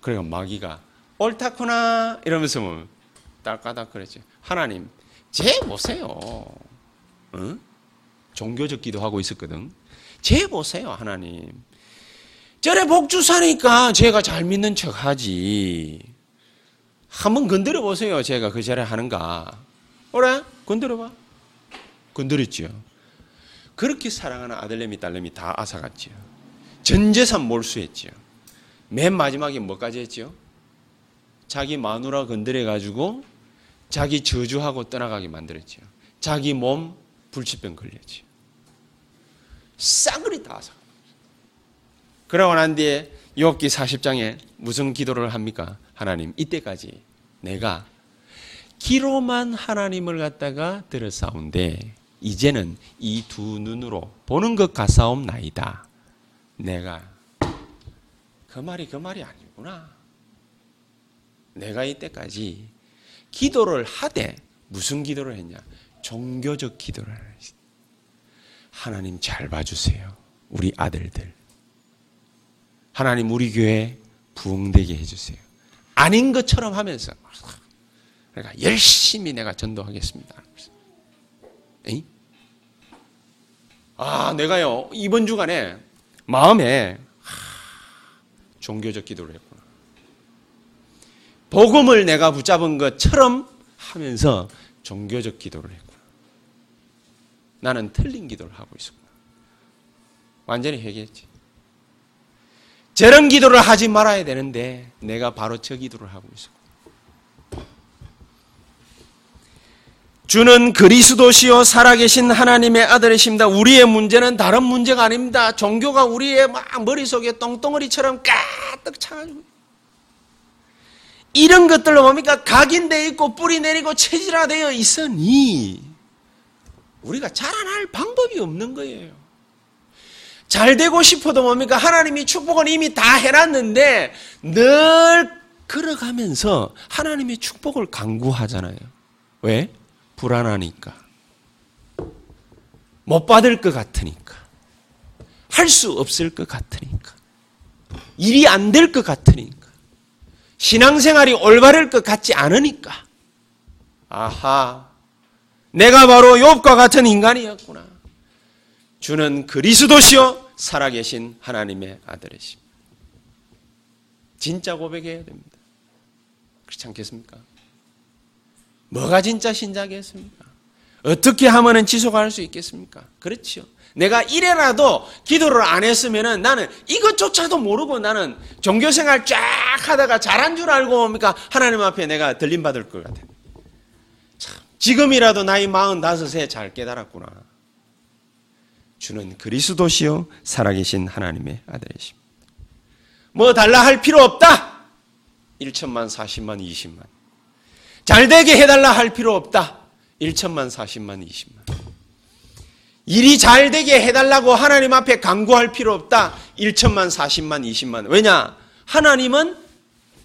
그래가 마귀가 옳다구나 이러면서 뭐 딸까닥 그랬지. 하나님, 제 보세요. 응? 종교적 기도하고 있었거든. 제 보세요, 하나님. 저래 복주 사니까 제가 잘 믿는 척 하지. 한번 건드려 보세요. 제가 그 절에 하는가. 그래? 건드려 봐. 건드렸지요. 그렇게 사랑하는 아들내미, 딸내미 다 앗아갔지요. 전 재산 몰수했지요. 맨 마지막에 뭐까지 했지요? 자기 마누라 건드려 가지고 자기 저주하고 떠나가게 만들었지요. 자기 몸 불치병 걸렸지요. 싸그리 다 사. 그러고 난 뒤에 욥기 40장에 무슨 기도를 합니까? 하나님 이때까지 내가 기로만 하나님을 갖다가 들었사온데 이제는 이 두 눈으로 보는 것 같사옵나이다. 내가 그 말이 그 말이 아니구나. 내가 이때까지 기도를 하되 무슨 기도를 했냐? 종교적 기도를 했어. 하나님 잘 봐주세요. 우리 아들들. 하나님 우리 교회 부흥되게 해주세요. 아닌 것처럼 하면서 그러니까 열심히 내가 전도하겠습니다. 에이? 아, 내가요 이번 주간에 마음에 종교적 기도를 했구나. 복음을 내가 붙잡은 것처럼 하면서 종교적 기도를 했구나. 나는 틀린 기도를 하고 있었구나. 완전히 회개했지. 저런 기도를 하지 말아야 되는데 내가 바로 저 기도를 하고 있었고. 주는 그리스도시요 살아계신 하나님의 아들이십니다. 우리의 문제는 다른 문제가 아닙니다. 종교가 우리의 막 머릿속에 똥덩어리처럼 가득 차가지고 이런 것들로 뭡니까? 각인되어 있고 뿌리 내리고 체질화되어 있으니 우리가 자라날 방법이 없는 거예요. 잘 되고 싶어도 뭡니까? 하나님이 축복은 이미 다 해놨는데 늘 걸어가면서 하나님의 축복을 강구하잖아요. 왜? 불안하니까. 못 받을 것 같으니까. 할 수 없을 것 같으니까. 일이 안 될 것 같으니까. 신앙생활이 올바를 것 같지 않으니까. 아하. 내가 바로 욥과 같은 인간이었구나. 주는 그리스도시요 살아계신 하나님의 아들이십니다. 진짜 고백해야 됩니다. 그렇지 않겠습니까? 뭐가 진짜 신자겠습니까? 어떻게 하면 지속할 수 있겠습니까? 그렇죠. 내가 이래라도 기도를 안 했으면은 나는 이것조차도 모르고 나는 종교생활 쫙 하다가 잘한 줄 알고 뭡니까? 하나님 앞에 내가 들림받을 것 같아. 참, 지금이라도 나이 45세 잘 깨달았구나. 주는 그리스도시요 살아계신 하나님의 아들이십니다. 뭐 달라 할 필요 없다. 1천만, 40만, 20만. 잘 되게 해달라 할 필요 없다. 1천만, 40만, 20만. 일이 잘 되게 해달라고 하나님 앞에 강구할 필요 없다. 1천만, 40만, 20만. 왜냐? 하나님은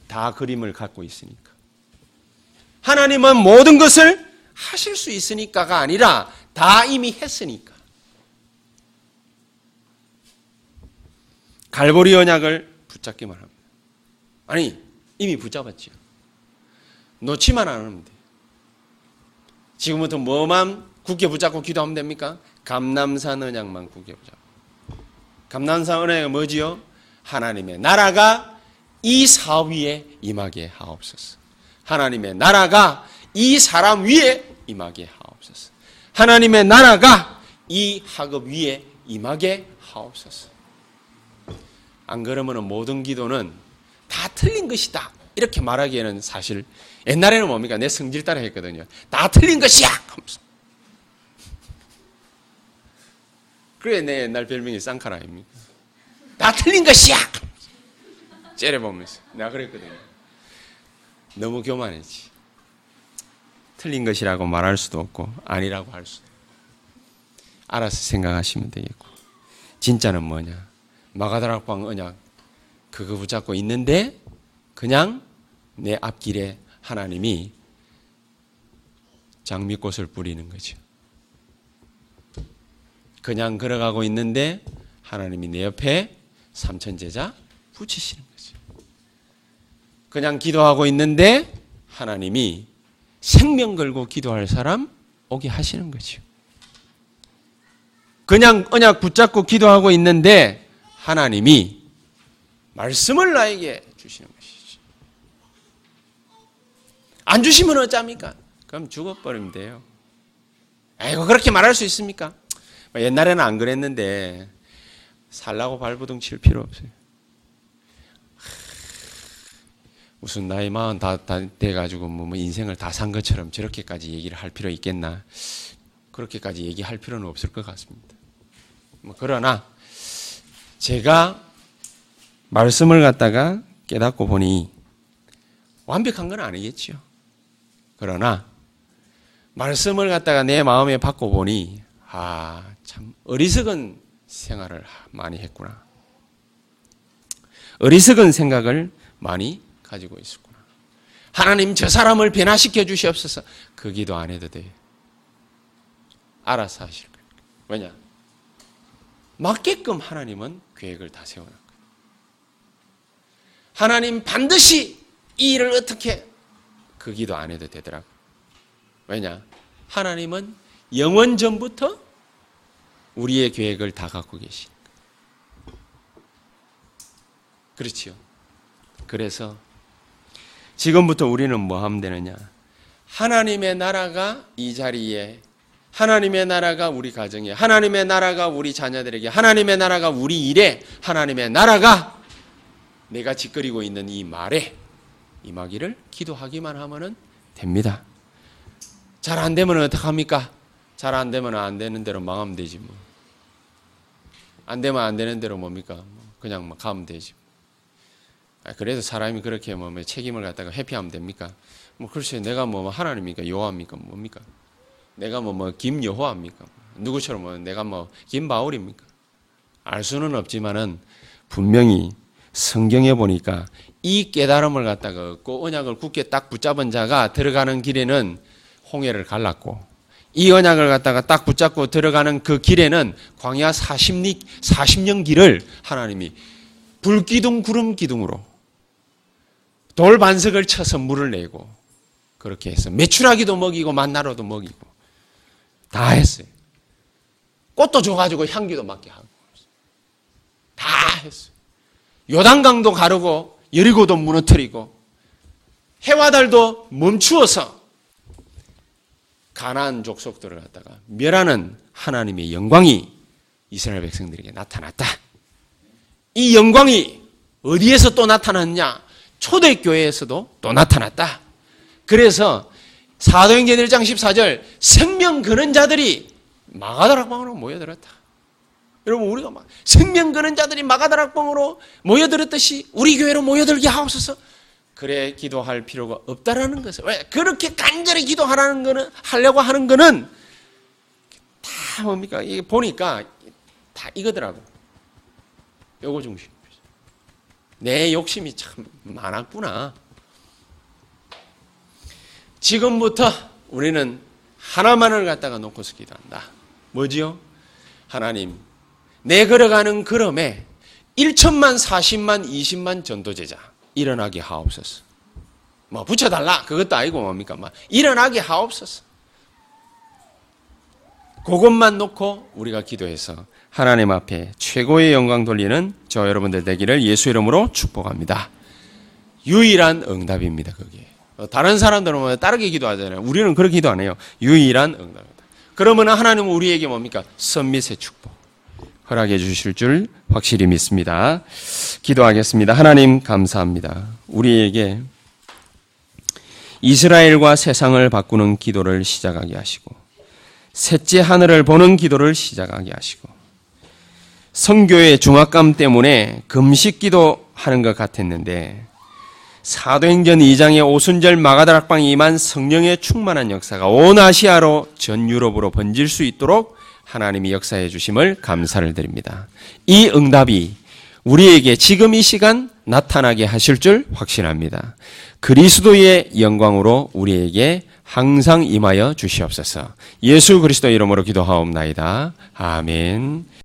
다 그림을 갖고 있으니까. 하나님은 모든 것을 하실 수 있으니까가 아니라 다 이미 했으니까. 갈보리 언약을 붙잡기만 합니다. 아니, 이미 붙잡았지요. 놓지만 않으면 돼. 지금부터 뭐만 굳게 붙잡고 기도하면 됩니까? 감남산 언약만 붙잡고. 감남산 언약이 뭐지요? 하나님의 나라가 이 사업 위에 임하게 하옵소서. 하나님의 나라가 이 사람 위에 임하게 하옵소서. 하나님의 나라가 이 학업 위에 임하게 하옵소서. 안 그러면 모든 기도는 다 틀린 것이다. 이렇게 말하기에는 사실 옛날에는 뭡니까? 내 성질 따라 했거든요. 다 틀린 것이야! 그래 내 옛날 별명이 쌍칼 아닙니까? 다 틀린 것이야! 째려보면서 내가 그랬거든요. 너무 교만했지. 틀린 것이라고 말할 수도 없고 아니라고 할 수도 없고 알아서 생각하시면 되겠고 진짜는 뭐냐? 마가다락방 언약 그거 붙잡고 있는데 그냥 내 앞길에 하나님이 장미꽃을 뿌리는 거죠. 그냥 걸어가고 있는데 하나님이 내 옆에 삼천 제자 붙이시는 거죠. 그냥 기도하고 있는데 하나님이 생명 걸고 기도할 사람 오게 하시는 거죠. 그냥 언약 붙잡고 기도하고 있는데 하나님이 말씀을 나에게 주시는 것이지. 안 주시면 어쩝니까? 그럼 죽어버리면 돼요. 아이고, 그렇게 말할 수 있습니까? 옛날에는 안 그랬는데, 살라고 발부둥 칠 필요 없어요. 무슨 나이 마흔 다, 다 돼가지고 뭐, 뭐 인생을 다 산 것처럼 저렇게까지 얘기를 할 필요 있겠나. 그렇게까지 얘기할 필요는 없을 것 같습니다. 뭐, 그러나, 제가 말씀을 갖다가 깨닫고 보니 완벽한 건 아니겠죠. 그러나 말씀을 갖다가 내 마음에 받고 보니 아, 참 어리석은 생활을 많이 했구나. 어리석은 생각을 많이 가지고 있었구나. 하나님 저 사람을 변화시켜 주시옵소서. 그 기도 안 해도 돼. 알아서 하실 거예요. 왜냐? 맞게끔 하나님은 계획을 다 세워놨거든요. 하나님 반드시 이 일을 어떻게 그 기도 안 해도 되더라고. 왜냐? 하나님은 영원 전부터 우리의 계획을 다 갖고 계시니까. 그렇지요. 그래서 지금부터 우리는 뭐 하면 되느냐? 하나님의 나라가 이 자리에 하나님의 나라가 우리 가정에, 하나님의 나라가 우리 자녀들에게, 하나님의 나라가 우리 일에, 하나님의 나라가 내가 짓거리고 있는 이 말에 임하기를 기도하기만 하면 됩니다. 잘 안 되면 어떡합니까? 잘 안 되면 안 되는 대로 망하면 되지 뭐. 안 되면 안 되는 대로 뭡니까? 그냥 막 가면 되지. 아, 그래도 사람이 그렇게 뭐 책임을 갖다가 회피하면 됩니까? 뭐 글쎄 내가 뭐 하나님입니까? 여호와입니까? 뭡니까? 내가 뭐, 뭐, 김여호합니까? 누구처럼 뭐, 내가 뭐, 김바울입니까? 알 수는 없지만은, 분명히 성경에 보니까 이 깨달음을 갖다가 얻고 언약을 굳게 딱 붙잡은 자가 들어가는 길에는 홍해를 갈랐고, 이 언약을 갖다가 딱 붙잡고 들어가는 그 길에는 광야 40리, 40년 길을 하나님이 불기둥 구름 기둥으로 돌 반석을 쳐서 물을 내고 그렇게 해서 메추라기도 먹이고 만나로도 먹이고 다 했어요. 꽃도 줘가지고 향기도 맡게 하고 다 했어요. 요단강도 가르고 여리고도 무너뜨리고 해와 달도 멈추어서 가나안 족속들을 갖다가 멸하는 하나님의 영광이 이스라엘 백성들에게 나타났다. 이 영광이 어디에서 또 나타났냐? 초대교회에서도 또 나타났다. 그래서 사도행전 1장 14절 생명 거는 자들이 마가다락방으로 모여들었다. 여러분 우리가 막 생명 거는 자들이 마가다락방으로 모여들었듯이 우리 교회로 모여들게 하옵소서. 그래 기도할 필요가 없다라는 것을 왜 그렇게 간절히 기도하라는 거는 하려고 하는 거는 다 뭡니까 이게 보니까 다 이거더라고. 요거 중심. 내 욕심이 참 많았구나. 지금부터 우리는 하나만을 갖다가 놓고서 기도한다. 뭐지요? 하나님, 내 걸어가는 걸음에 1천만, 40만, 20만 전도제자 일어나게 하옵소서. 뭐 붙여달라 그것도 아니고 뭡니까? 막 일어나게 하옵소서. 그것만 놓고 우리가 기도해서 하나님 앞에 최고의 영광 돌리는 저 여러분들 되기를 예수 이름으로 축복합니다. 유일한 응답입니다, 그게. 다른 사람들은 뭐 다르게 기도하잖아요. 우리는 그렇게 기도 안 해요. 유일한 응답입니다. 그러면 하나님은 우리에게 뭡니까? 선밋의 축복. 허락해 주실 줄 확실히 믿습니다. 기도하겠습니다. 하나님 감사합니다. 우리에게 이스라엘과 세상을 바꾸는 기도를 시작하게 하시고 셋째 하늘을 보는 기도를 시작하게 하시고 성교의 중압감 때문에 금식 기도하는 것 같았는데 사도행전 2장의 오순절 마가다락방에 임한 성령의 충만한 역사가 온 아시아로 전 유럽으로 번질 수 있도록 하나님이 역사해 주심을 감사를 드립니다. 이 응답이 우리에게 지금 이 시간 나타나게 하실 줄 확신합니다. 그리스도의 영광으로 우리에게 항상 임하여 주시옵소서. 예수 그리스도 이름으로 기도하옵나이다. 아멘.